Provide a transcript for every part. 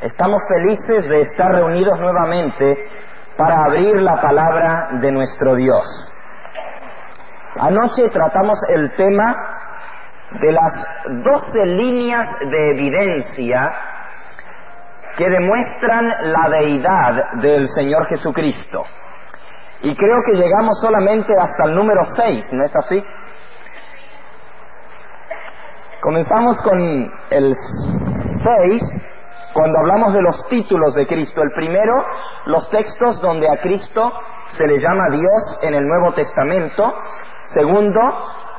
Estamos felices de estar reunidos nuevamente para abrir la palabra de nuestro Dios. Anoche tratamos el tema de las doce líneas de evidencia que demuestran la deidad del Señor Jesucristo. Y creo que llegamos solamente hasta el número seis, ¿no es así? Comenzamos con el seis cuando hablamos de los títulos de Cristo. El primero, los textos donde a Cristo se le llama Dios en el Nuevo Testamento. Segundo,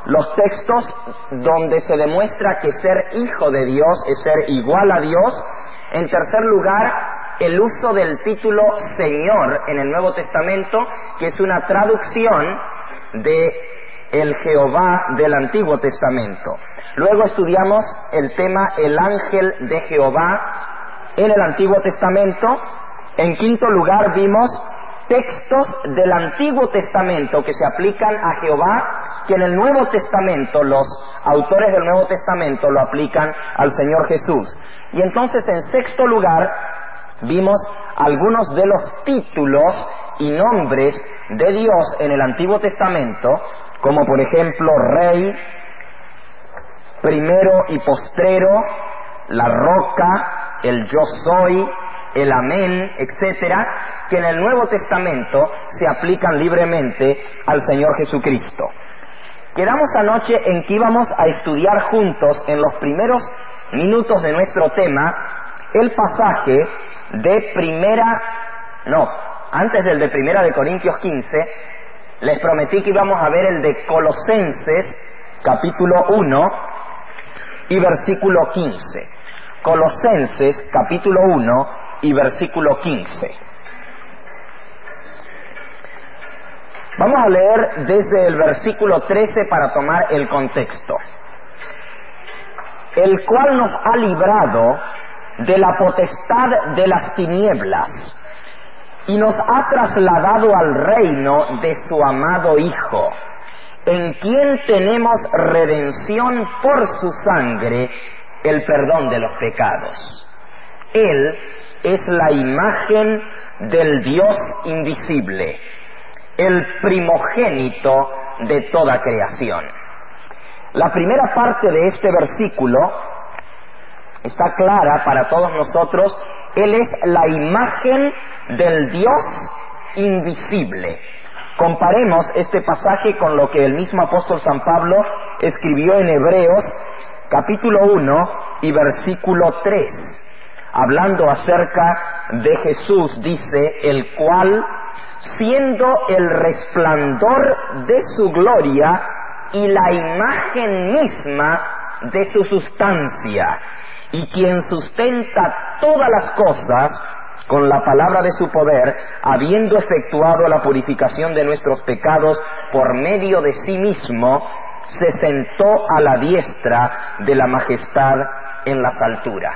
los textos donde se demuestra que ser hijo de Dios es ser igual a Dios. En tercer lugar, el uso del título Señor en el Nuevo Testamento, que es una traducción de el Jehová del Antiguo Testamento. Luego estudiamos el tema el ángel de Jehová en el Antiguo Testamento. En quinto lugar vimos textos del Antiguo Testamento que se aplican a Jehová, que en el Nuevo Testamento los autores del Nuevo Testamento lo aplican al Señor Jesús. Y entonces en sexto lugar vimos algunos de los títulos y nombres de Dios en el Antiguo Testamento, como por ejemplo Rey, primero y postrero, la roca, el yo soy, el amén, etcétera, que en el Nuevo Testamento se aplican libremente al Señor Jesucristo. Quedamos anoche en que íbamos a estudiar juntos en los primeros minutos de nuestro tema el pasaje de primera, no, antes del de primera de Corintios 15, les prometí que íbamos a ver el de Colosenses capítulo 1 y versículo 15. Colosenses capítulo 1 y versículo 15. Vamos a leer desde el versículo 13 para tomar el contexto. El cual nos ha librado de la potestad de las tinieblas y nos ha trasladado al reino de su amado Hijo, en quien tenemos redención por su sangre, el perdón de los pecados. Él es la imagen del Dios invisible, el primogénito de toda creación. La primera parte de este versículo está clara para todos nosotros. Él es la imagen del Dios invisible. Comparemos este pasaje con lo que el mismo apóstol San Pablo escribió en Hebreos capítulo 1 y versículo 3, hablando acerca de Jesús, dice, el cual, siendo el resplandor de su gloria y la imagen misma de su sustancia, y quien sustenta todas las cosas con la palabra de su poder, habiendo efectuado la purificación de nuestros pecados por medio de sí mismo, se sentó a la diestra de la majestad en las alturas.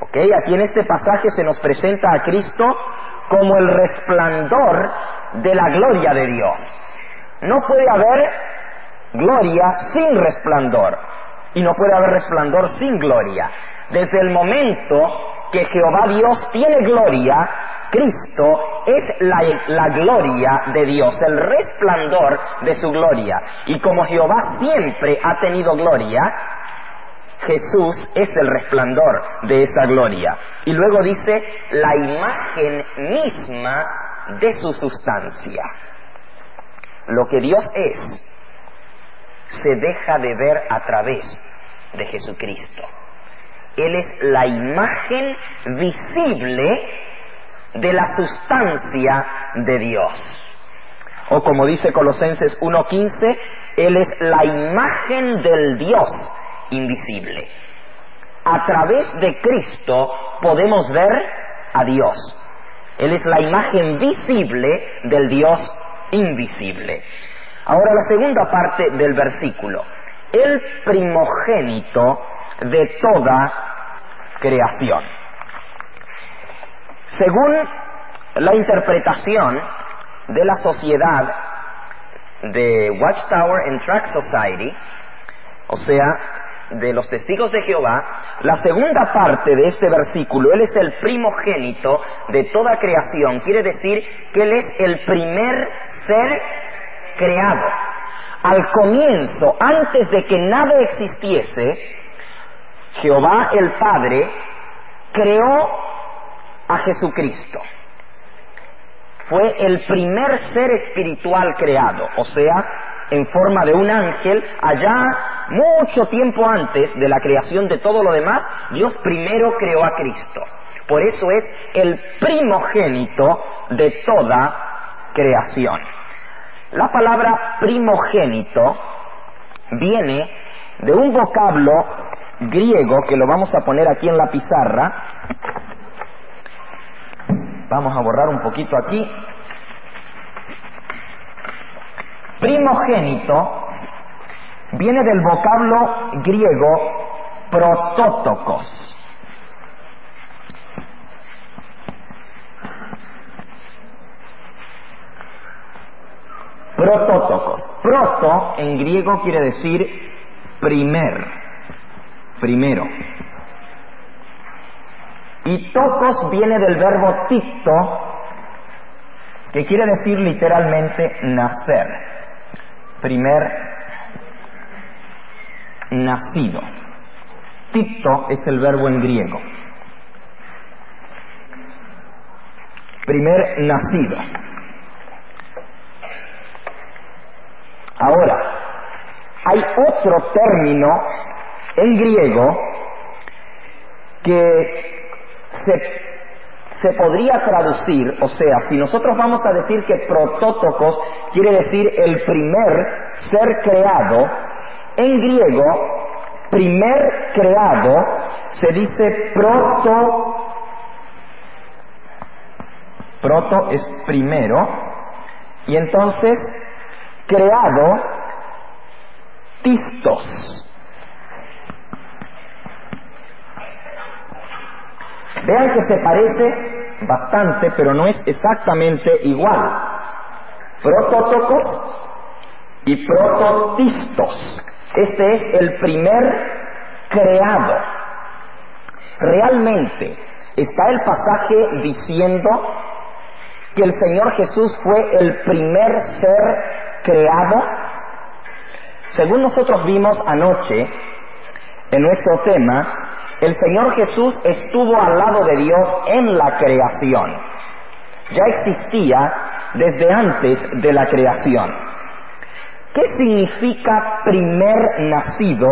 ¿Ok? Aquí en este pasaje se nos presenta a Cristo como el resplandor de la gloria de Dios. No puede haber gloria sin resplandor y no puede haber resplandor sin gloria. Desde el momento que Jehová Dios tiene gloria, Cristo es la, gloria de Dios, el resplandor de su gloria. Y como Jehová siempre ha tenido gloria, Jesús es el resplandor de esa gloria. Y luego dice, la imagen misma de su sustancia. Lo que Dios es se deja de ver a través de Jesucristo. Él es la imagen visible de la sustancia de Dios. O como dice Colosenses 1.15, Él es la imagen del Dios invisible. A través de Cristo podemos ver a Dios. Él es la imagen visible del Dios invisible. Ahora la segunda parte del versículo. El primogénito de toda creación. Según la interpretación de la sociedad de Watchtower and Track Society, o sea, de los testigos de Jehová, la segunda parte de este versículo, Él es el primogénito de toda creación, quiere decir que Él es el primer ser creado. Al comienzo, antes de que nada existiese, Jehová el Padre creó a Jesucristo. Fue el primer ser espiritual creado, o sea, en forma de un ángel, allá mucho tiempo antes de la creación de todo lo demás, Dios primero creó a Cristo. Por eso es el primogénito de toda creación. La palabra primogénito viene de un vocablo griego que lo vamos a poner aquí en la pizarra. Vamos a borrar un poquito aquí. Primogénito viene del vocablo griego protótocos. Protótocos. Proto en griego quiere decir primer, primero. Y tocos viene del verbo ticto, que quiere decir literalmente nacer, primer nacido. Ticto es el verbo en griego. Primer nacido. Ahora, hay otro término en griego que se, se, podría traducir, o sea, si nosotros vamos a decir que protótocos quiere decir el primer ser creado, en griego, primer creado se dice proto, proto es primero, y entonces creado tistos. Vean que se parece bastante, pero no es exactamente igual. Prototocos y prototistos. Este es el primer creado. Realmente está el pasaje diciendo que el Señor Jesús fue el primer ser creado, según nosotros vimos anoche en nuestro tema, el Señor Jesús estuvo al lado de Dios en la creación. Ya existía desde antes de la creación. ¿Qué significa primer nacido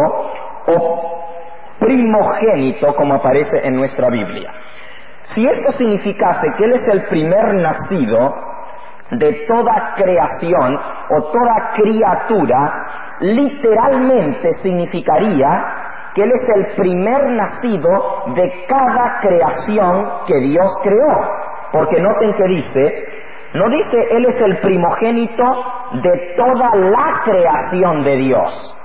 o primogénito como aparece en nuestra Biblia? Si esto significase que Él es el primer nacido, de toda creación o toda criatura, literalmente significaría que Él es el primer nacido de cada creación que Dios creó. Porque noten que dice, no dice Él es el primogénito de toda la creación de Dios.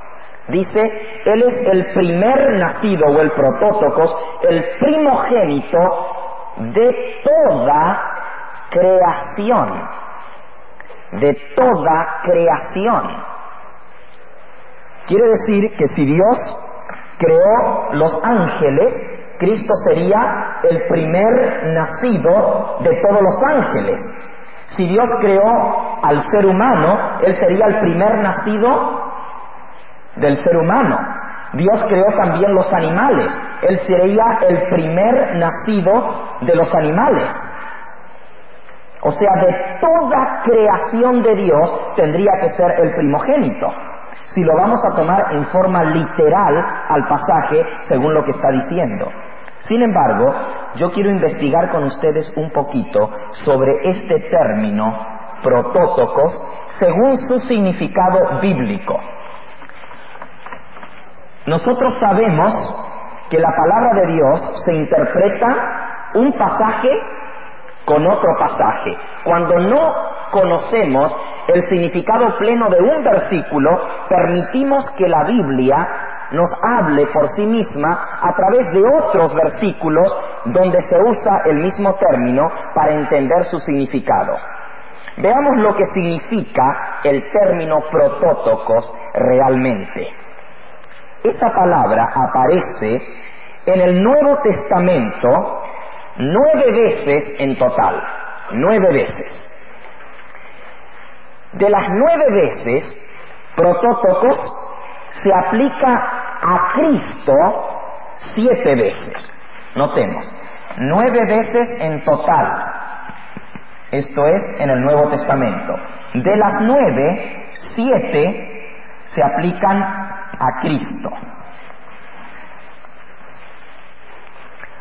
Dice, Él es el primer nacido o el protótocos, el primogénito de toda creación de toda creación. Quiere decir que si Dios creó los ángeles, Cristo sería el primer nacido de todos los ángeles. Si Dios creó al ser humano, Él sería el primer nacido del ser humano. Dios creó también los animales, Él sería el primer nacido de los animales. O sea, de toda creación de Dios tendría que ser el primogénito. Si lo vamos a tomar en forma literal al pasaje, según lo que está diciendo. Sin embargo, yo quiero investigar con ustedes un poquito sobre este término, protótocos, según su significado bíblico. Nosotros sabemos que la palabra de Dios se interpreta un pasaje con otro pasaje. Cuando no conocemos el significado pleno de un versículo, permitimos que la Biblia nos hable por sí misma a través de otros versículos donde se usa el mismo término para entender su significado. Veamos lo que significa el término protótocos realmente. esa palabra aparece en el Nuevo Testamento nueve veces en total, nueve veces. De las nueve veces, protótocos se aplica a Cristo siete veces. Notemos, nueve veces en total. Esto es en el Nuevo Testamento. De las nueve, siete se aplican a Cristo.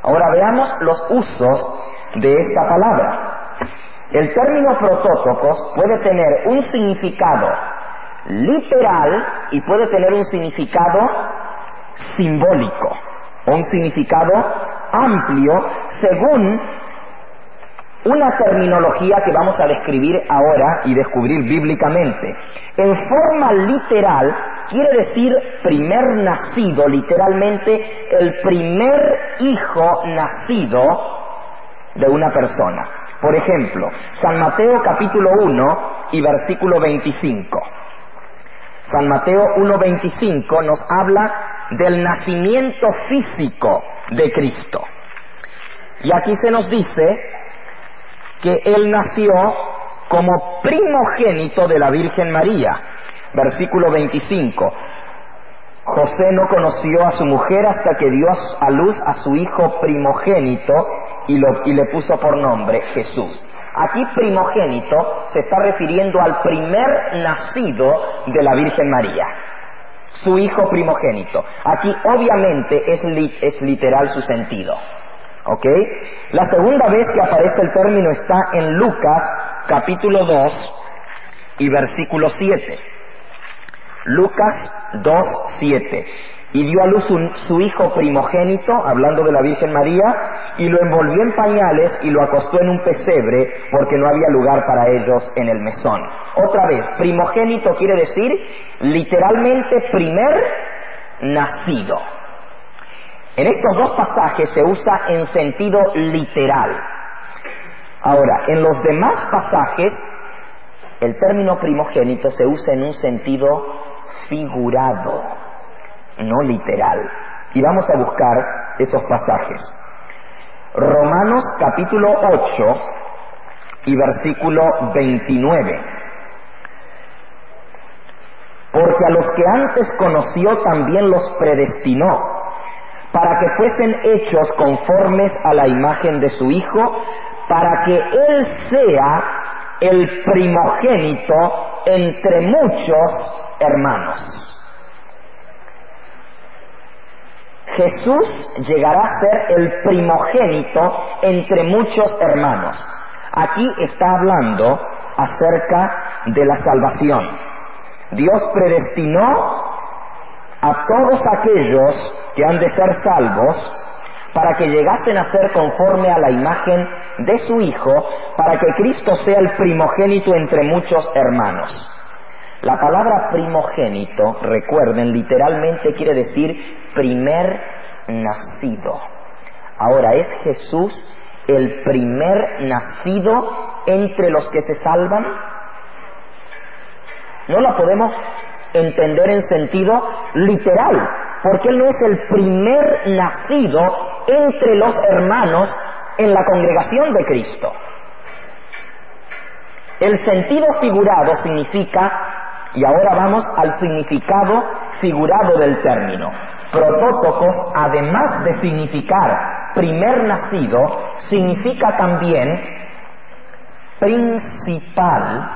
Ahora veamos los usos de esta palabra. El término protótocos puede tener un significado literal y puede tener un significado simbólico un significado amplio según una terminología que vamos a describir ahora y descubrir bíblicamente. En forma literal quiere decir primer nacido, literalmente el primer hijo nacido de una persona. Por ejemplo, San Mateo capítulo 1 y versículo 25. San Mateo 1.25 nos habla del nacimiento físico de Cristo. Y aquí se nos dice que Él nació como primogénito de la Virgen María. Versículo 25. José no conoció a su mujer hasta que dio a luz a su hijo primogénito y, le puso por nombre Jesús. Aquí primogénito se está refiriendo al primer nacido de la Virgen María, su hijo primogénito. Aquí obviamente es, es literal su sentido. ¿Ok? La segunda vez que aparece el término está en Lucas capítulo 2 y versículo 7. Lucas 2, 7 y dio a luz su hijo primogénito, hablando de la Virgen María, y lo envolvió en pañales y lo acostó en un pesebre porque no había lugar para ellos en el mesón. Otra vez, primogénito quiere decir literalmente primer nacido. En estos dos pasajes se usa en sentido literal. Ahora, en los demás pasajes, el término primogénito se usa en un sentido figurado no literal. Y vamos a buscar esos pasajes. Romanos capítulo 8 y versículo 29. Porque a los que antes conoció también los predestinó, para que fuesen hechos conformes a la imagen de su Hijo, para que Él sea el primogénito entre muchos hermanos. Jesús llegará a ser el primogénito entre muchos hermanos. Aquí está hablando acerca de la salvación. Dios predestinó a todos aquellos que han de ser salvos para que llegasen a ser conforme a la imagen de su Hijo, para que Cristo sea el primogénito entre muchos hermanos. La palabra primogénito, recuerden, literalmente quiere decir primer nacido. Ahora, ¿es Jesús el primer nacido entre los que se salvan? No la podemos entender en sentido literal, porque Él no es el primer nacido entre los hermanos en la congregación de Cristo. El sentido figurado significa y ahora vamos al significado figurado del término. Protótocos, además de significar primer nacido, significa también principal.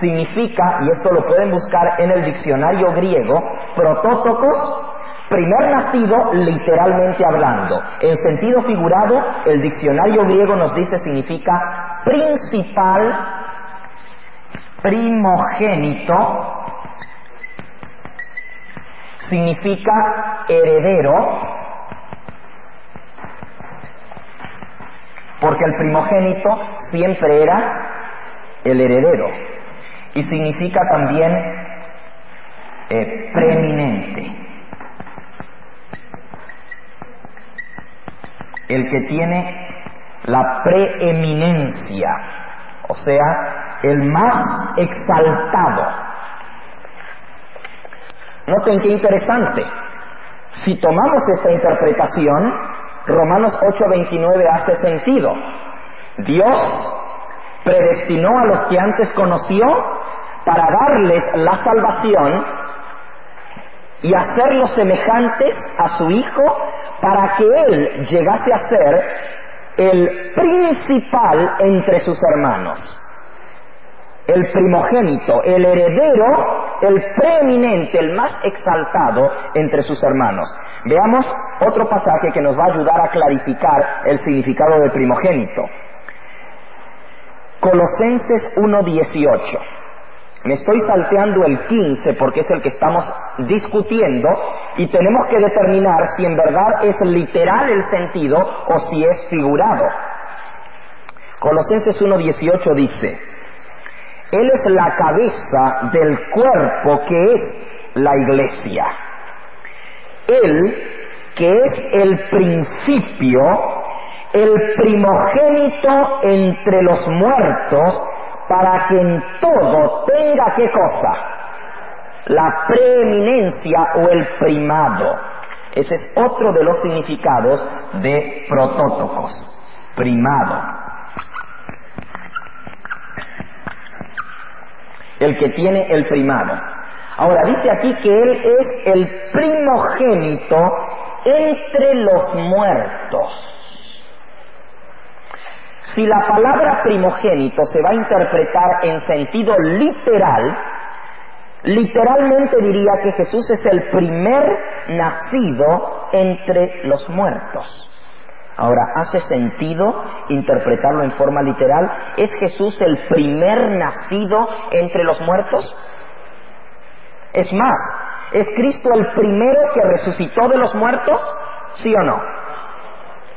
Significa, y esto lo pueden buscar en el diccionario griego, protótocos Primer nacido, literalmente hablando. En sentido figurado, el diccionario griego nos dice significa principal primogénito significa heredero, porque el primogénito siempre era el heredero, y significa también eh, preeminente, el que tiene la preeminencia, o sea, el más exaltado. Noten qué interesante. Si tomamos esta interpretación, Romanos 8:29 hace sentido. Dios predestinó a los que antes conoció para darles la salvación y hacerlos semejantes a su Hijo para que Él llegase a ser el principal entre sus hermanos, el primogénito, el heredero, el preeminente, el más exaltado entre sus hermanos. Veamos otro pasaje que nos va a ayudar a clarificar el significado de primogénito. Colosenses 1.18. Me estoy salteando el 15 porque es el que estamos discutiendo y tenemos que determinar si en verdad es literal el sentido o si es figurado. Colosenses 1.18 dice, Él es la cabeza del cuerpo que es la iglesia. Él, que es el principio, el primogénito entre los muertos, para que en todo tenga qué cosa? La preeminencia o el primado. Ese es otro de los significados de protótocos, primado. El que tiene el primado. Ahora dice aquí que Él es el primogénito entre los muertos. Si la palabra primogénito se va a interpretar en sentido literal, literalmente diría que Jesús es el primer nacido entre los muertos. Ahora, ¿hace sentido interpretarlo en forma literal? ¿Es Jesús el primer nacido entre los muertos? Es más, ¿es Cristo el primero que resucitó de los muertos? ¿Sí o no?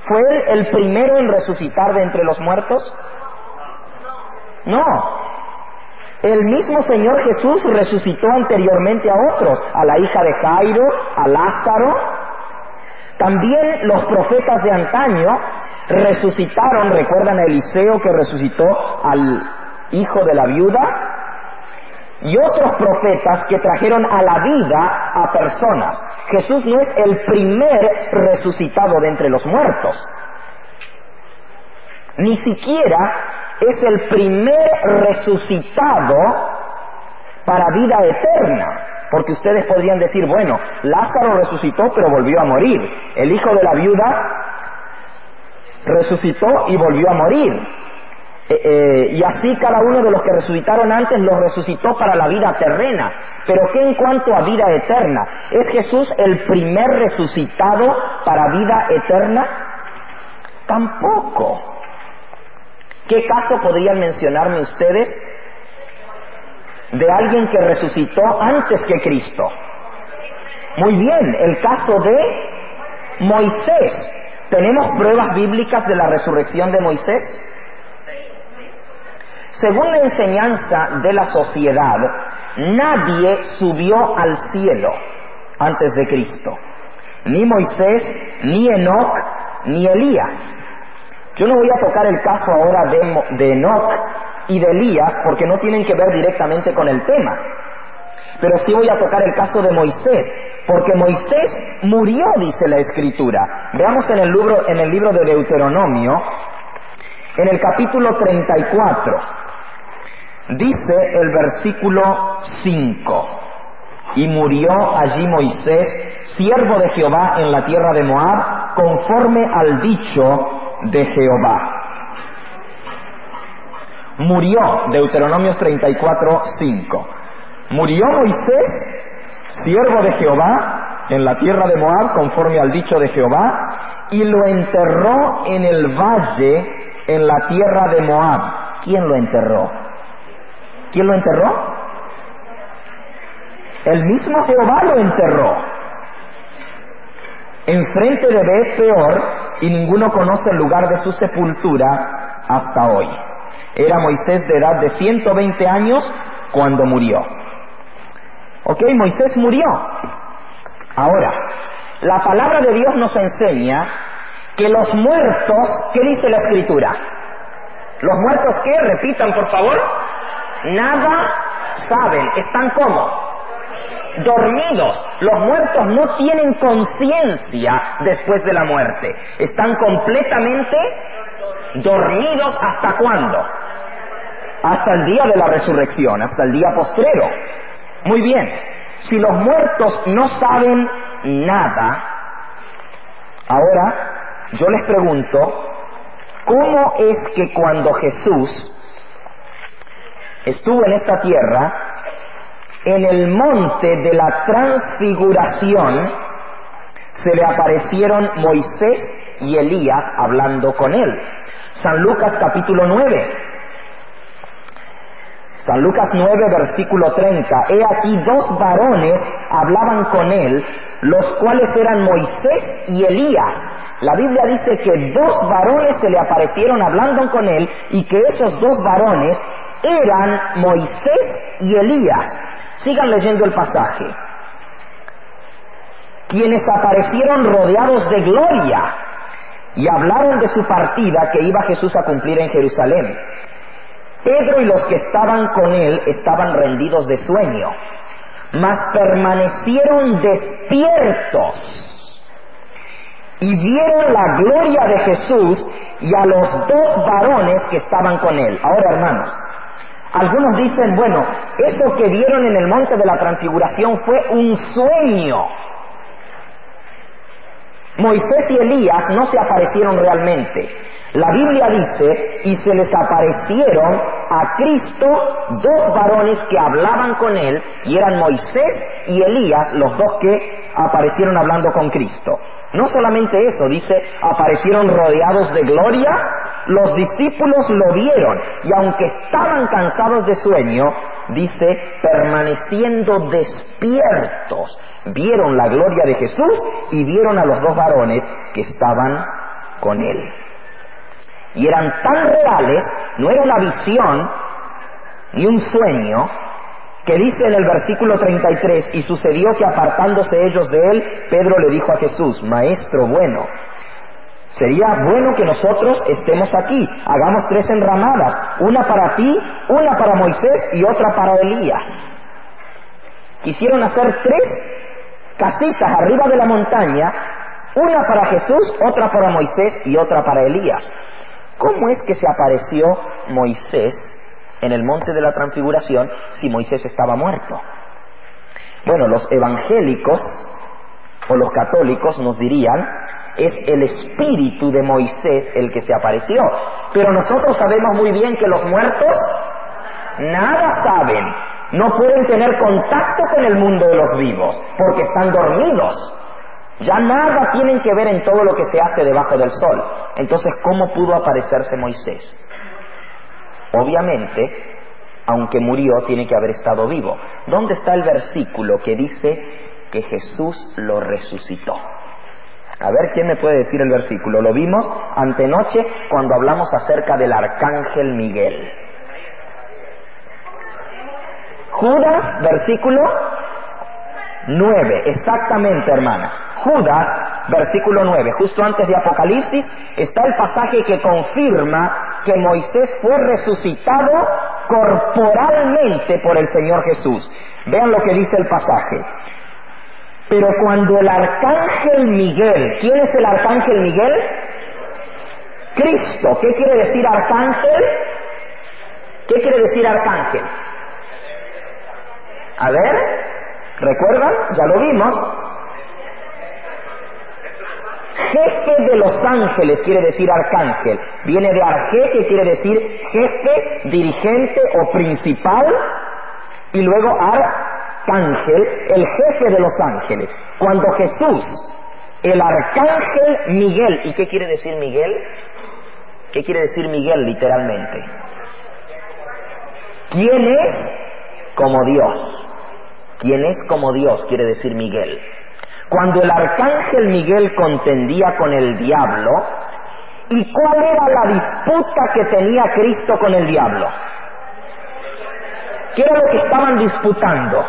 ¿Fue él el primero en resucitar de entre los muertos? No. El mismo Señor Jesús resucitó anteriormente a otros, a la hija de Jairo, a Lázaro. También los profetas de antaño resucitaron, recuerdan a Eliseo que resucitó al hijo de la viuda, y otros profetas que trajeron a la vida a personas. Jesús no es el primer resucitado de entre los muertos. Ni siquiera es el primer resucitado para vida eterna. Porque ustedes podrían decir, bueno, Lázaro resucitó pero volvió a morir. El hijo de la viuda resucitó y volvió a morir. Eh, eh, y así cada uno de los que resucitaron antes los resucitó para la vida terrena. Pero ¿qué en cuanto a vida eterna? ¿Es Jesús el primer resucitado para vida eterna? Tampoco. ¿Qué caso podrían mencionarme ustedes de alguien que resucitó antes que Cristo? Muy bien, el caso de Moisés. ¿Tenemos pruebas bíblicas de la resurrección de Moisés? Según la enseñanza de la sociedad, nadie subió al cielo antes de Cristo. Ni Moisés, ni Enoch, ni Elías. Yo no voy a tocar el caso ahora de, Enoch y de Elías porque no tienen que ver directamente con el tema. Pero sí voy a tocar el caso de Moisés, porque Moisés murió, dice la Escritura. Veamos en el libro, en el libro de Deuteronomio, en el capítulo 34. Dice el versículo 5, y murió allí Moisés, siervo de Jehová en la tierra de Moab, conforme al dicho de Jehová. Murió, Deuteronomio 34, 5. Murió Moisés, siervo de Jehová, en la tierra de Moab, conforme al dicho de Jehová, y lo enterró en el valle, en la tierra de Moab. ¿Quién lo enterró? ¿Quién lo enterró? El mismo Jehová lo enterró. Enfrente de Bet Peor, y ninguno conoce el lugar de su sepultura hasta hoy. Era Moisés de edad de 120 años cuando murió. Ok, Moisés murió. Ahora, la palabra de Dios nos enseña que los muertos, ¿qué dice la escritura? ¿Los muertos qué? Repitan, por favor nada saben. ¿Están como dormidos. Los muertos no tienen conciencia después de la muerte. Están completamente dormidos hasta cuándo? Hasta el día de la resurrección, hasta el día postrero. Muy bien, si los muertos no saben nada, ahora yo les pregunto, ¿cómo es que cuando Jesús estuvo en esta tierra, en el monte de la transfiguración se le aparecieron Moisés y Elías hablando con él. San Lucas capítulo 9. San Lucas 9 versículo 30. He aquí dos varones hablaban con él, los cuales eran Moisés y Elías. La Biblia dice que dos varones se le aparecieron hablando con él y que esos dos varones eran Moisés y Elías. Sigan leyendo el pasaje. Quienes aparecieron rodeados de gloria y hablaron de su partida que iba Jesús a cumplir en Jerusalén. Pedro y los que estaban con él estaban rendidos de sueño, mas permanecieron despiertos y vieron la gloria de Jesús y a los dos varones que estaban con él. Ahora, hermanos, algunos dicen, bueno, eso que vieron en el monte de la transfiguración fue un sueño. Moisés y Elías no se aparecieron realmente. La Biblia dice, y se les aparecieron a Cristo dos varones que hablaban con él, y eran Moisés y Elías, los dos que aparecieron hablando con Cristo. No solamente eso, dice, aparecieron rodeados de gloria, los discípulos lo vieron y aunque estaban cansados de sueño, dice, permaneciendo despiertos, vieron la gloria de Jesús y vieron a los dos varones que estaban con él. Y eran tan reales, no era una visión ni un sueño, que dice en el versículo 33, y sucedió que apartándose ellos de él, Pedro le dijo a Jesús, Maestro bueno, sería bueno que nosotros estemos aquí, hagamos tres enramadas, una para ti, una para Moisés y otra para Elías. Quisieron hacer tres casitas arriba de la montaña, una para Jesús, otra para Moisés y otra para Elías. ¿Cómo es que se apareció Moisés en el monte de la transfiguración si Moisés estaba muerto? Bueno, los evangélicos o los católicos nos dirían, es el espíritu de Moisés el que se apareció. Pero nosotros sabemos muy bien que los muertos nada saben, no pueden tener contacto con el mundo de los vivos, porque están dormidos. Ya nada tienen que ver en todo lo que se hace debajo del sol. Entonces, ¿cómo pudo aparecerse Moisés? Obviamente, aunque murió, tiene que haber estado vivo. ¿Dónde está el versículo que dice que Jesús lo resucitó? A ver, ¿quién me puede decir el versículo? Lo vimos antenoche cuando hablamos acerca del arcángel Miguel. Judas, versículo 9, exactamente hermana. Judas, versículo 9, justo antes de Apocalipsis, está el pasaje que confirma que Moisés fue resucitado corporalmente por el Señor Jesús. Vean lo que dice el pasaje. Pero cuando el arcángel Miguel, ¿quién es el arcángel Miguel? Cristo. ¿Qué quiere decir arcángel? ¿Qué quiere decir arcángel? A ver, ¿recuerdan? Ya lo vimos. Jefe de los ángeles quiere decir arcángel. Viene de arge, que quiere decir jefe, dirigente o principal. Y luego el jefe de los ángeles. Cuando Jesús, el arcángel Miguel, ¿y qué quiere decir Miguel? ¿Qué quiere decir Miguel literalmente? ¿Quién es como Dios? ¿Quién es como Dios? Quiere decir Miguel. Cuando el arcángel Miguel contendía con el diablo, ¿y cuál era la disputa que tenía Cristo con el diablo? ¿Qué era lo que estaban disputando?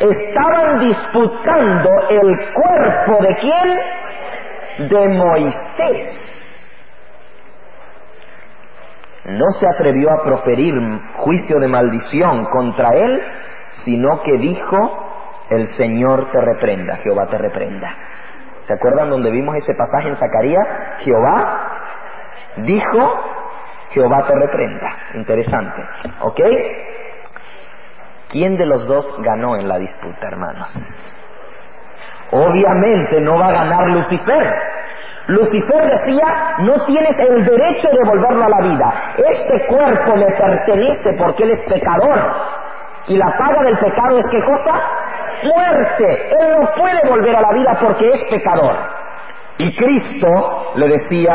Estaban disputando el cuerpo de quién? De Moisés. No se atrevió a proferir juicio de maldición contra él, sino que dijo, el Señor te reprenda, Jehová te reprenda. ¿Se acuerdan donde vimos ese pasaje en Zacarías? Jehová dijo, Jehová te reprenda. Interesante. ¿Ok? ¿Quién de los dos ganó en la disputa, hermanos? Obviamente no va a ganar Lucifer. Lucifer decía, no tienes el derecho de volverlo a la vida. Este cuerpo me pertenece porque él es pecador. Y la paga del pecado es qué cosa? Muerte. Él no puede volver a la vida porque es pecador. Y Cristo le decía,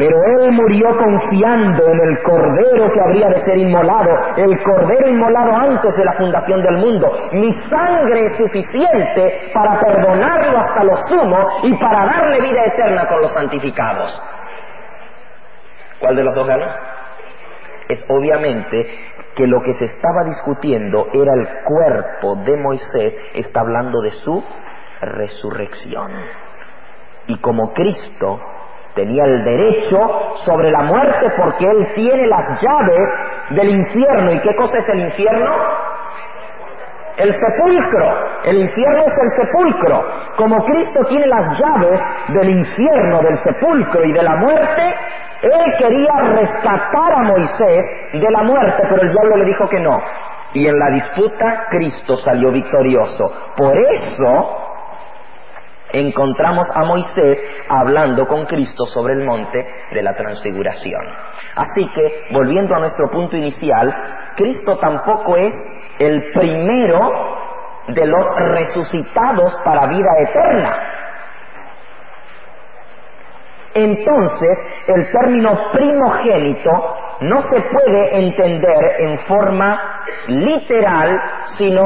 pero él murió confiando en el cordero que habría de ser inmolado, el cordero inmolado antes de la fundación del mundo. Mi sangre es suficiente para perdonarlo hasta lo sumo y para darle vida eterna con los santificados. ¿Cuál de los dos ganó? Es obviamente que lo que se estaba discutiendo era el cuerpo de Moisés, está hablando de su resurrección. Y como Cristo tenía el derecho sobre la muerte porque él tiene las llaves del infierno. ¿Y qué cosa es el infierno? El sepulcro. El infierno es el sepulcro. Como Cristo tiene las llaves del infierno, del sepulcro y de la muerte, él quería rescatar a Moisés de la muerte, pero el diablo le dijo que no. Y en la disputa Cristo salió victorioso. Por eso encontramos a Moisés hablando con Cristo sobre el monte de la transfiguración. Así que, volviendo a nuestro punto inicial, Cristo tampoco es el primero de los resucitados para vida eterna. Entonces, el término primogénito no se puede entender en forma literal, sino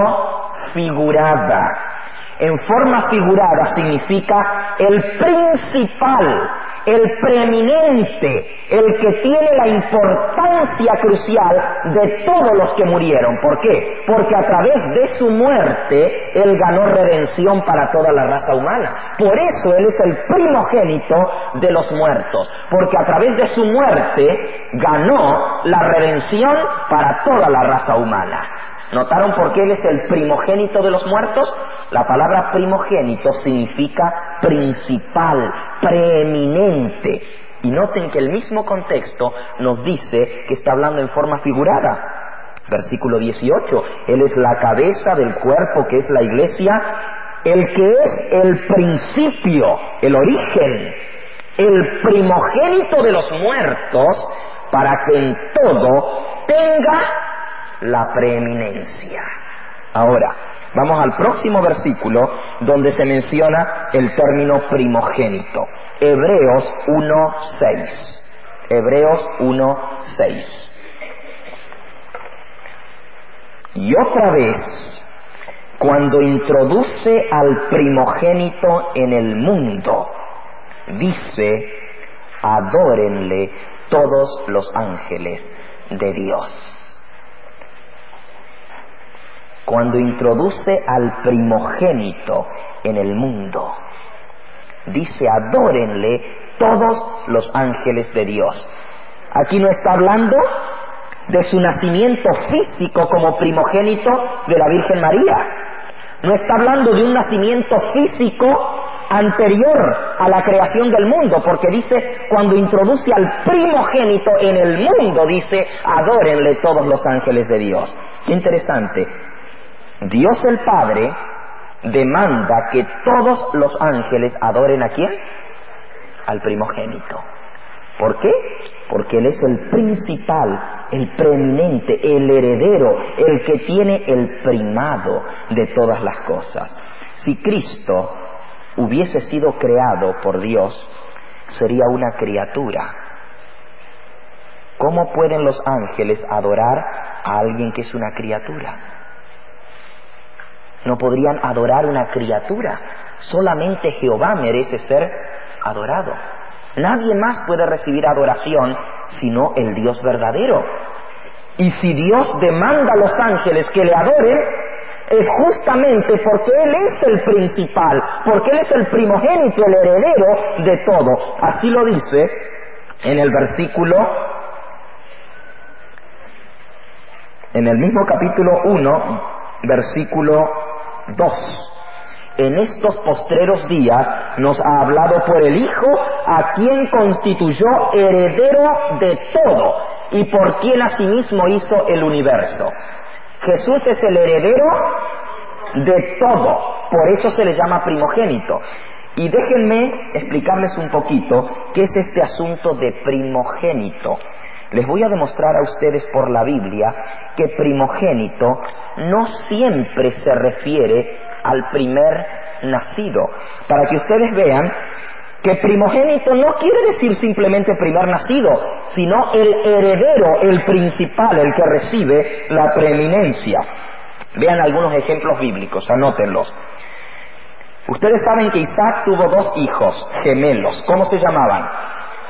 figurada en forma figurada significa el principal, el preeminente, el que tiene la importancia crucial de todos los que murieron. ¿Por qué? Porque a través de su muerte Él ganó redención para toda la raza humana. Por eso Él es el primogénito de los muertos, porque a través de su muerte ganó la redención para toda la raza humana. ¿Notaron por qué Él es el primogénito de los muertos? La palabra primogénito significa principal, preeminente. Y noten que el mismo contexto nos dice que está hablando en forma figurada. Versículo 18, Él es la cabeza del cuerpo que es la iglesia, el que es el principio, el origen, el primogénito de los muertos, para que en todo tenga la preeminencia. Ahora, vamos al próximo versículo donde se menciona el término primogénito. Hebreos 1.6. Hebreos 1.6. Y otra vez, cuando introduce al primogénito en el mundo, dice, adórenle todos los ángeles de Dios cuando introduce al primogénito en el mundo. Dice, adórenle todos los ángeles de Dios. Aquí no está hablando de su nacimiento físico como primogénito de la Virgen María. No está hablando de un nacimiento físico anterior a la creación del mundo, porque dice, cuando introduce al primogénito en el mundo, dice, adórenle todos los ángeles de Dios. Qué interesante. Dios el Padre demanda que todos los ángeles adoren a quién? Al primogénito. ¿Por qué? Porque Él es el principal, el preeminente, el heredero, el que tiene el primado de todas las cosas. Si Cristo hubiese sido creado por Dios, sería una criatura. ¿Cómo pueden los ángeles adorar a alguien que es una criatura? No podrían adorar una criatura. Solamente Jehová merece ser adorado. Nadie más puede recibir adoración sino el Dios verdadero. Y si Dios demanda a los ángeles que le adoren, es justamente porque Él es el principal, porque Él es el primogénito, el heredero de todo. Así lo dice en el versículo en el mismo capítulo 1, versículo 2. En estos postreros días nos ha hablado por el Hijo, a quien constituyó heredero de todo y por quien asimismo hizo el universo. Jesús es el heredero de todo, por eso se le llama primogénito. Y déjenme explicarles un poquito qué es este asunto de primogénito. Les voy a demostrar a ustedes por la Biblia que primogénito no siempre se refiere al primer nacido. Para que ustedes vean que primogénito no quiere decir simplemente primer nacido, sino el heredero, el principal, el que recibe la preeminencia. Vean algunos ejemplos bíblicos, anótenlos. Ustedes saben que Isaac tuvo dos hijos gemelos. ¿Cómo se llamaban?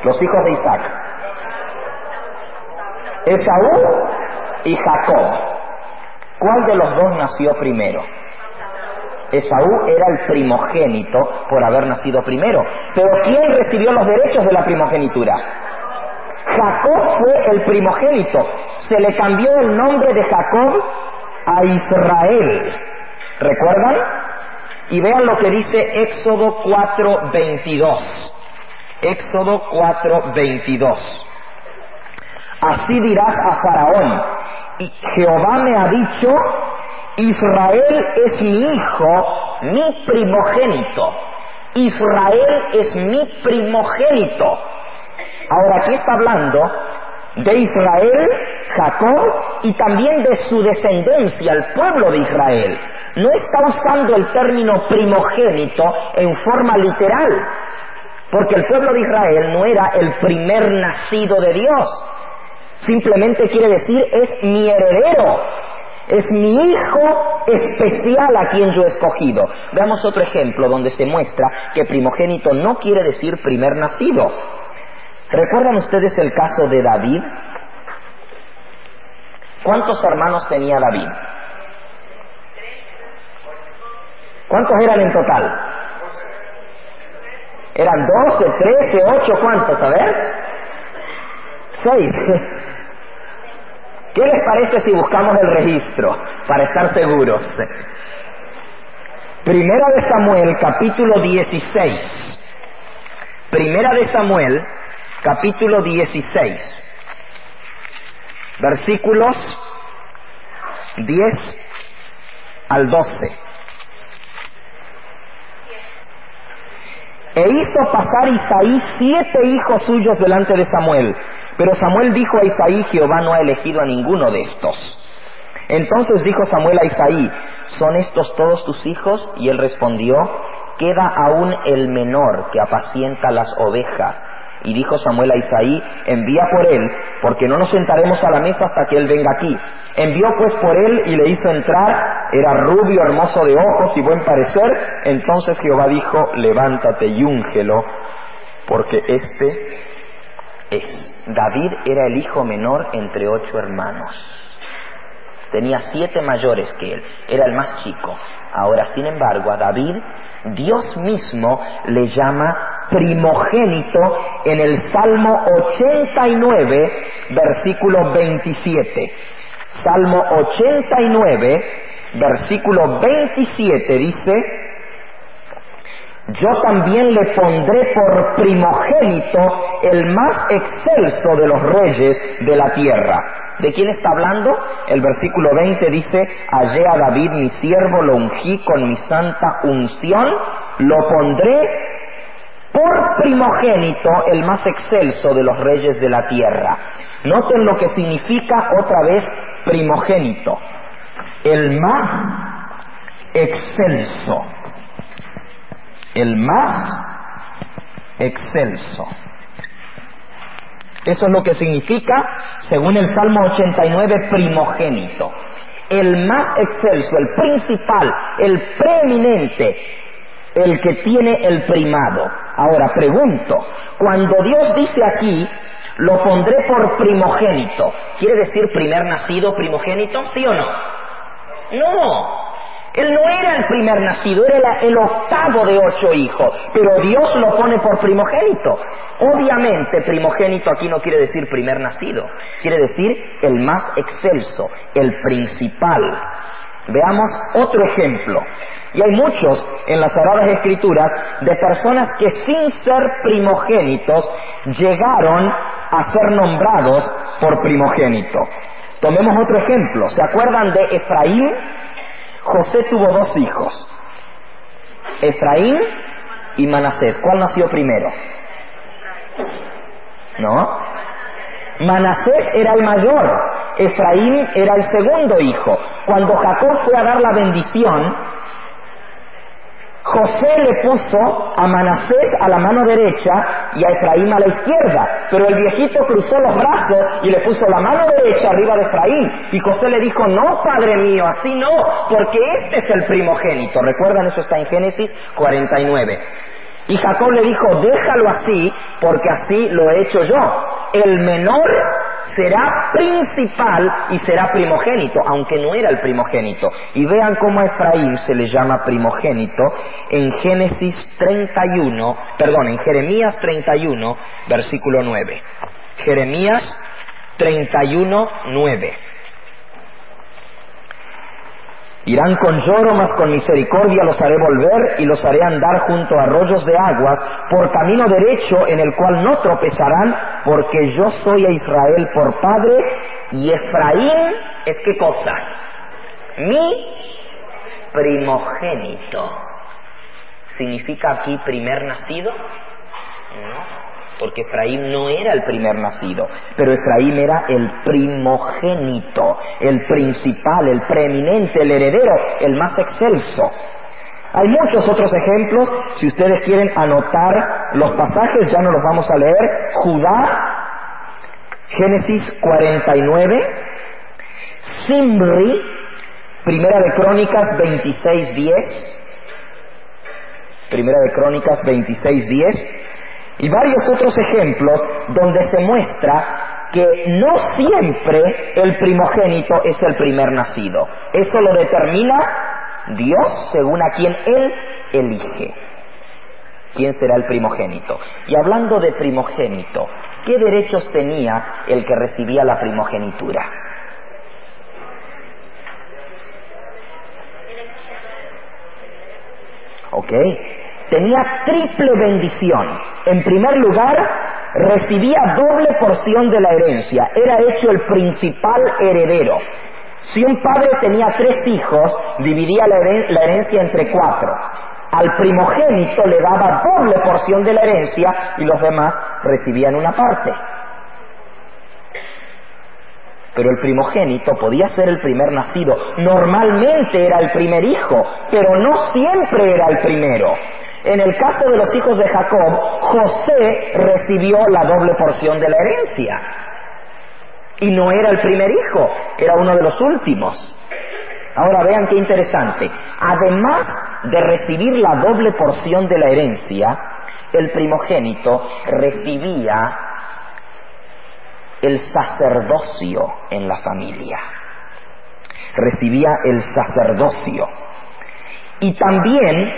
Los hijos de Isaac. Esaú y Jacob. ¿Cuál de los dos nació primero? Esaú era el primogénito por haber nacido primero. Pero ¿quién recibió los derechos de la primogenitura? Jacob fue el primogénito. Se le cambió el nombre de Jacob a Israel. ¿Recuerdan? Y vean lo que dice Éxodo 4:22. Éxodo 4:22. Así dirás a Faraón, y Jehová me ha dicho, Israel es mi hijo, mi primogénito. Israel es mi primogénito. Ahora aquí está hablando de Israel, Jacob y también de su descendencia, el pueblo de Israel. No está usando el término primogénito en forma literal, porque el pueblo de Israel no era el primer nacido de Dios. Simplemente quiere decir es mi heredero, es mi hijo especial a quien yo he escogido. Veamos otro ejemplo donde se muestra que primogénito no quiere decir primer nacido. ¿Recuerdan ustedes el caso de David? ¿Cuántos hermanos tenía David? ¿Cuántos eran en total? Eran doce, trece, ocho, ¿cuántos? A ver. Seis. ¿Qué les parece si buscamos el registro para estar seguros? Primera de Samuel, capítulo 16. Primera de Samuel, capítulo 16. Versículos 10 al 12. E hizo pasar Isaí siete hijos suyos delante de Samuel. Pero Samuel dijo a Isaí, Jehová no ha elegido a ninguno de estos. Entonces dijo Samuel a Isaí, ¿son estos todos tus hijos? Y él respondió, queda aún el menor que apacienta las ovejas. Y dijo Samuel a Isaí, envía por él, porque no nos sentaremos a la mesa hasta que él venga aquí. Envió pues por él y le hizo entrar, era rubio, hermoso de ojos y buen parecer. Entonces Jehová dijo, levántate y úngelo, porque este David era el hijo menor entre ocho hermanos. Tenía siete mayores que él, era el más chico. Ahora, sin embargo, a David Dios mismo le llama primogénito en el Salmo 89, versículo 27. Salmo 89, versículo 27 dice, yo también le pondré por primogénito el más excelso de los reyes de la tierra. ¿De quién está hablando? El versículo 20 dice, hallé a David mi siervo, lo ungí con mi santa unción, lo pondré por primogénito el más excelso de los reyes de la tierra. Noten lo que significa otra vez primogénito. El más excelso el más excelso. Eso es lo que significa, según el Salmo 89, primogénito. El más excelso, el principal, el preeminente, el que tiene el primado. Ahora, pregunto, cuando Dios dice aquí, lo pondré por primogénito, ¿quiere decir primer nacido primogénito? ¿Sí o no? No, Él no era el primer nacido, era el octavo de ocho hijos, pero Dios lo pone por primogénito. Obviamente, primogénito aquí no quiere decir primer nacido, quiere decir el más excelso, el principal. Veamos otro ejemplo. Y hay muchos en las Sagradas Escrituras de personas que sin ser primogénitos llegaron a ser nombrados por primogénito. Tomemos otro ejemplo. ¿Se acuerdan de Efraín? José tuvo dos hijos, Efraín y Manasés. ¿Cuál nació primero? ¿No? Manasés era el mayor, Efraín era el segundo hijo. Cuando Jacob fue a dar la bendición, José le puso a Manasés a la mano derecha y a Efraín a la izquierda, pero el viejito cruzó los brazos y le puso la mano derecha arriba de Efraín. Y José le dijo, no, padre mío, así no, porque este es el primogénito. ¿Recuerdan? Eso está en Génesis 49. Y Jacob le dijo, déjalo así, porque así lo he hecho yo. El menor será principal y será primogénito, aunque no era el primogénito. Y vean cómo a Efraín se le llama primogénito en Génesis 31, perdón, en Jeremías 31, versículo 9. Jeremías 31, 9. Irán con lloro, mas con misericordia los haré volver y los haré andar junto a arroyos de agua por camino derecho en el cual no tropezarán, porque yo soy a Israel por padre y Efraín es qué cosa? Mi primogénito. ¿Significa aquí primer nacido? No porque Efraín no era el primer nacido, pero Efraín era el primogénito, el principal, el preeminente, el heredero, el más excelso. Hay muchos otros ejemplos, si ustedes quieren anotar los pasajes, ya no los vamos a leer. Judá, Génesis 49, Simri, Primera de Crónicas 26, 10, Primera de Crónicas 26, 10, y varios otros ejemplos donde se muestra que no siempre el primogénito es el primer nacido. Eso lo determina Dios según a quien Él elige. ¿Quién será el primogénito? Y hablando de primogénito, ¿qué derechos tenía el que recibía la primogenitura? ¿Ok? Tenía triple bendición. En primer lugar, recibía doble porción de la herencia, era hecho el principal heredero. Si un padre tenía tres hijos, dividía la, herencia entre cuatro. Al primogénito le daba doble porción de la herencia y los demás recibían una parte. Pero el primogénito podía ser el primer nacido. Normalmente era el primer hijo, pero no siempre era el primero. En el caso de los hijos de Jacob, José recibió la doble porción de la herencia. Y no era el primer hijo, era uno de los últimos. Ahora vean qué interesante. Además de recibir la doble porción de la herencia, el primogénito recibía el sacerdocio en la familia. Recibía el sacerdocio. Y también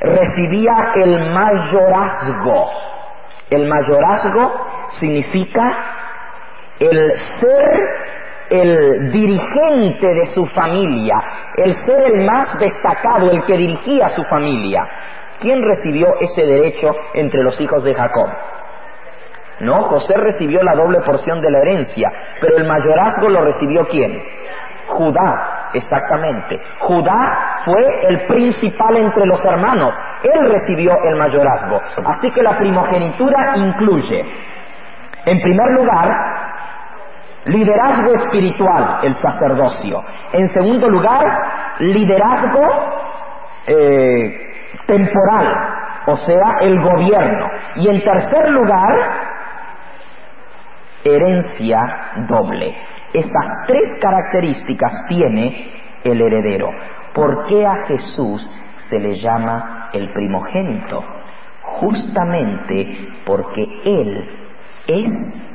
recibía el mayorazgo. El mayorazgo significa el ser el dirigente de su familia, el ser el más destacado, el que dirigía a su familia. ¿Quién recibió ese derecho entre los hijos de Jacob? No, José recibió la doble porción de la herencia, pero el mayorazgo lo recibió quién? Judá, exactamente. Judá fue el principal entre los hermanos. Él recibió el mayorazgo. Así que la primogenitura incluye, en primer lugar, liderazgo espiritual, el sacerdocio. En segundo lugar, liderazgo eh, temporal, o sea, el gobierno. Y en tercer lugar, herencia doble. Estas tres características tiene el heredero. ¿Por qué a Jesús se le llama el primogénito? Justamente porque Él es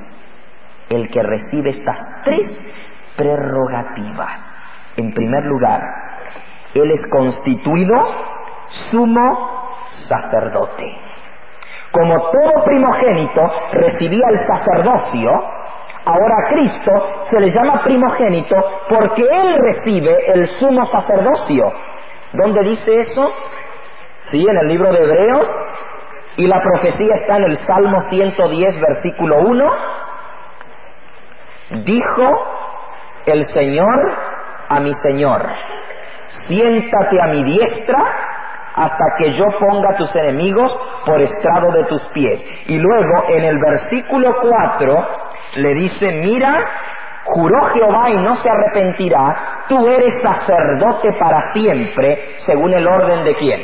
el que recibe estas tres prerrogativas. En primer lugar, Él es constituido sumo sacerdote. Como todo primogénito recibía el sacerdocio, ahora a Cristo se le llama primogénito porque Él recibe el sumo sacerdocio. ¿Dónde dice eso? Sí, en el libro de Hebreos. Y la profecía está en el Salmo 110, versículo 1. Dijo el Señor a mi Señor, siéntate a mi diestra hasta que yo ponga tus enemigos por estrado de tus pies. Y luego en el versículo 4 le dice, mira, juró Jehová y no se arrepentirá, tú eres sacerdote para siempre, según el orden de quién?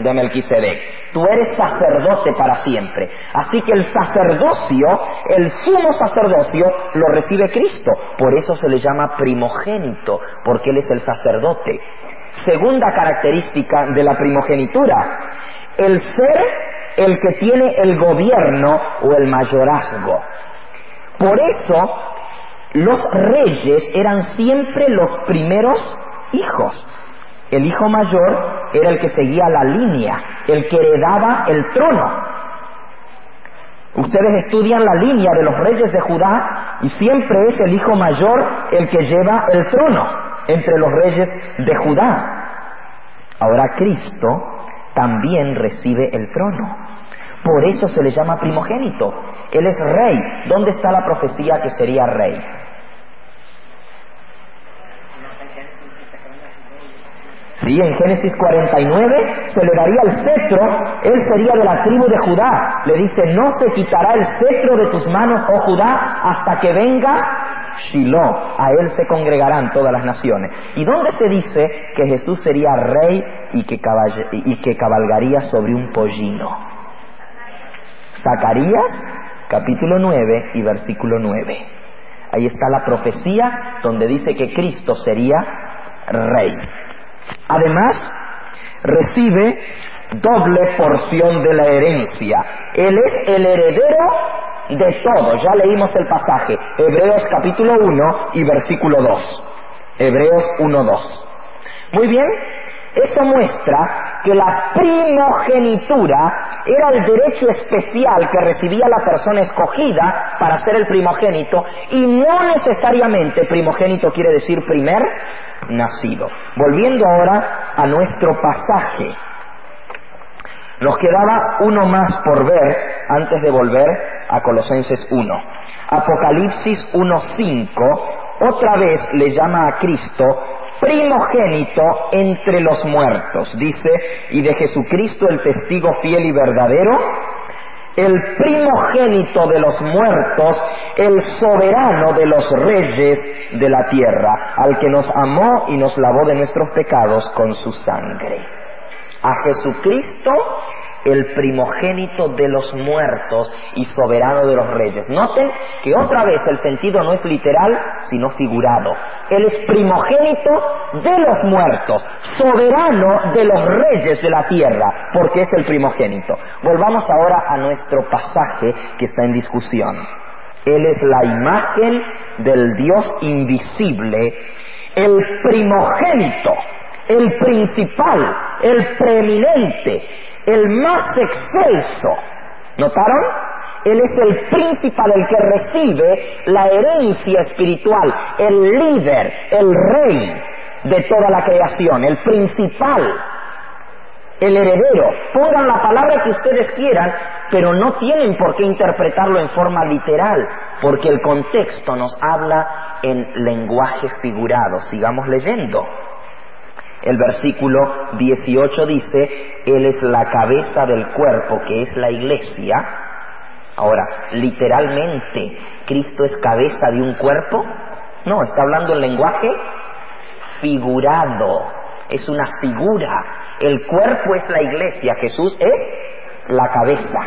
De Melquisedec. Tú eres sacerdote para siempre. Así que el sacerdocio, el sumo sacerdocio, lo recibe Cristo. Por eso se le llama primogénito, porque Él es el sacerdote. Segunda característica de la primogenitura, el ser el que tiene el gobierno o el mayorazgo. Por eso los reyes eran siempre los primeros hijos. El hijo mayor era el que seguía la línea, el que heredaba el trono. Ustedes estudian la línea de los reyes de Judá y siempre es el hijo mayor el que lleva el trono entre los reyes de Judá. Ahora Cristo también recibe el trono. Por eso se le llama primogénito. Él es rey. ¿Dónde está la profecía que sería rey? Sí, en Génesis 49 se le daría el cetro, él sería de la tribu de Judá. Le dice, no se quitará el cetro de tus manos, oh Judá, hasta que venga Shiloh. A él se congregarán todas las naciones. ¿Y dónde se dice que Jesús sería rey y que cabalgaría sobre un pollino? Zacarías, capítulo 9 y versículo 9. Ahí está la profecía donde dice que Cristo sería rey. Además, recibe doble porción de la herencia. Él es el heredero de todo. Ya leímos el pasaje. Hebreos capítulo 1 y versículo 2. Hebreos 1, 2. Muy bien, eso muestra que la primogenitura era el derecho especial que recibía la persona escogida para ser el primogénito y no necesariamente primogénito quiere decir primer nacido. Volviendo ahora a nuestro pasaje. Nos quedaba uno más por ver antes de volver a Colosenses 1. Apocalipsis 1.5 otra vez le llama a Cristo primogénito entre los muertos, dice, y de Jesucristo el testigo fiel y verdadero, el primogénito de los muertos, el soberano de los reyes de la tierra, al que nos amó y nos lavó de nuestros pecados con su sangre. A Jesucristo el primogénito de los muertos y soberano de los reyes. Noten que otra vez el sentido no es literal, sino figurado. Él es primogénito de los muertos, soberano de los reyes de la tierra, porque es el primogénito. Volvamos ahora a nuestro pasaje que está en discusión. Él es la imagen del Dios invisible, el primogénito, el principal, el preeminente, el más excelso. ¿Notaron? Él es el principal, el que recibe la herencia espiritual, el líder, el rey de toda la creación, el principal, el heredero. Pongan la palabra que ustedes quieran, pero no tienen por qué interpretarlo en forma literal, porque el contexto nos habla en lenguaje figurado. Sigamos leyendo. El versículo 18 dice, Él es la cabeza del cuerpo, que es la iglesia. Ahora, literalmente, ¿Cristo es cabeza de un cuerpo? No, está hablando en lenguaje figurado. Es una figura. El cuerpo es la iglesia, Jesús es la cabeza.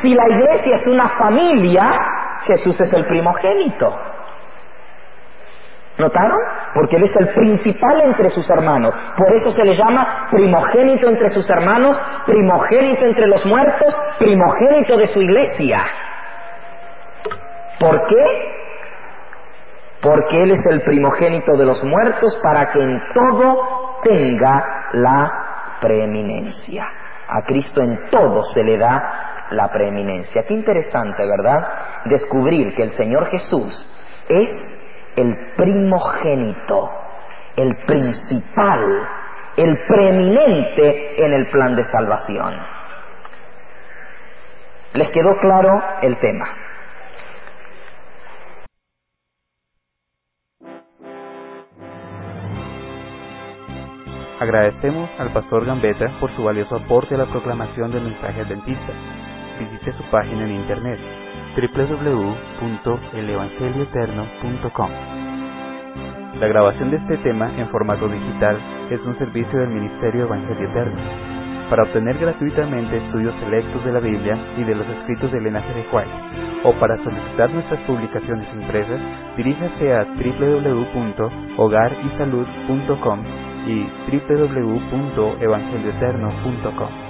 Si la iglesia es una familia, Jesús es el primogénito. ¿Notaron? Porque Él es el principal entre sus hermanos. Por eso se le llama primogénito entre sus hermanos, primogénito entre los muertos, primogénito de su iglesia. ¿Por qué? porque Él es el primogénito de los muertos para que en todo tenga la preeminencia. A Cristo en todo se le da la preeminencia. Qué interesante, ¿verdad? Descubrir que el Señor Jesús es el primogénito, el principal, el preeminente en el plan de salvación. ¿Les quedó claro el tema? Agradecemos al pastor Gambetta por su valioso aporte a la proclamación del mensaje adventista. Visite su página en internet www.elevangelioeterno.com. La grabación de este tema en formato digital es un servicio del Ministerio Evangelio Eterno. Para obtener gratuitamente estudios selectos de la Biblia y de los escritos de Elena. White, o para solicitar nuestras publicaciones impresas, diríjase a www.hogarysalud.com y www.evangelioeterno.com.